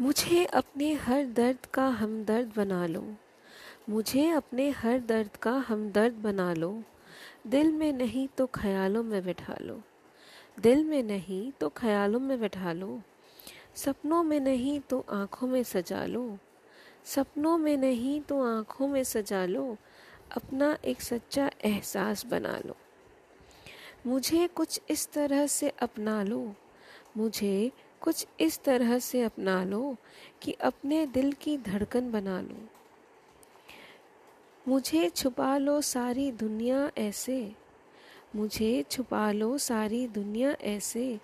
मुझे अपने हर दर्द का हमदर्द बना लो। मुझे अपने हर दर्द का हमदर्द बना लो। दिल में नहीं तो ख्यालों में बैठा लो। दिल में नहीं तो ख्यालों में बैठा लो। सपनों में नहीं तो आँखों में सजा लो। सपनों में नहीं तो आँखों में सजा लो। अपना एक सच्चा एहसास बना लो। मुझे कुछ इस तरह से अपना लो। मुझे कुछ इस तरह से अपना लो कि अपने दिल की धड़कन बना लो। मुझे छुपा लो सारी दुनिया ऐसे, मुझे छुपा लो सारी दुनिया ऐसे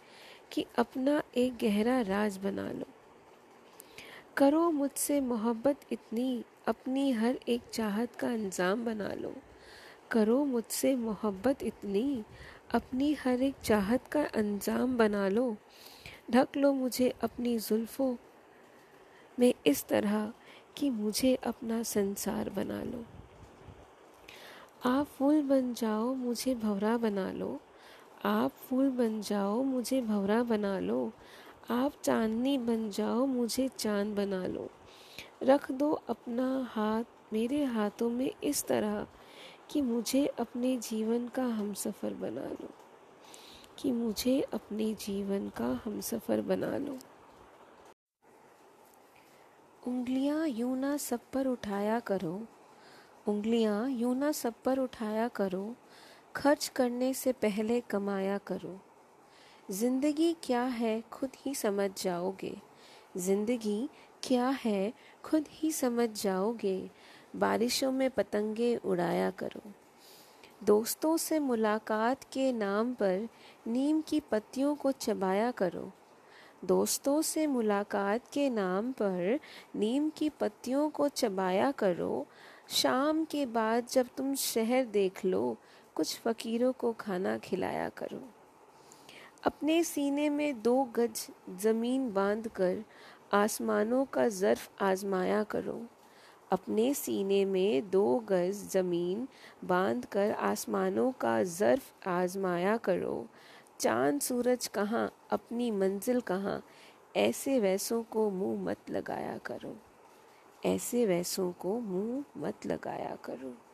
कि अपना एक गहरा राज बना लो। करो मुझसे मोहब्बत इतनी, अपनी हर एक चाहत का अंजाम बना लो। करो मुझसे मोहब्बत इतनी, अपनी हर एक चाहत का अंजाम बना लो ढक लो मुझे अपनी जुल्फ़ों में इस तरह कि मुझे अपना संसार बना लो। आप फूल बन जाओ, मुझे भवरा बना लो। आप फूल बन जाओ, मुझे भवरा बना लो। आप चांदनी बन जाओ, मुझे चाँद बना लो। रख दो अपना हाथ, मेरे हाथों में इस तरह कि मुझे अपने जीवन का हम सफ़र बना लो। कि मुझे अपने जीवन का हम सफ़र बना लो। उंगलियाँ यूँ ना सब पर उठाया करो। उंगलियाँ यूँ ना सब पर उठाया करो। खर्च करने से पहले कमाया करो। ज़िंदगी क्या है खुद ही समझ जाओगे। ज़िंदगी क्या है खुद ही समझ जाओगे। बारिशों में पतंगे उड़ाया करो। दोस्तों से मुलाकात के नाम पर नीम की पत्तियों को चबाया करो। दोस्तों से मुलाकात के नाम पर नीम की पत्तियों को चबाया करो। शाम के बाद जब तुम शहर देख लो, कुछ फ़कीरों को खाना खिलाया करो। अपने सीने में दो गज ज़मीन बाँध कर आसमानों का ज़र्फ आजमाया करो। अपने सीने में दो गज ज़मीन बाँध कर आसमानों का ज़र्फ आजमाया करो। चाँद सूरज कहाँ, अपनी मंजिल कहाँ, ऐसे वैसों को मुँह मत लगाया करो। ऐसे वैसों को मुँह मत लगाया करो।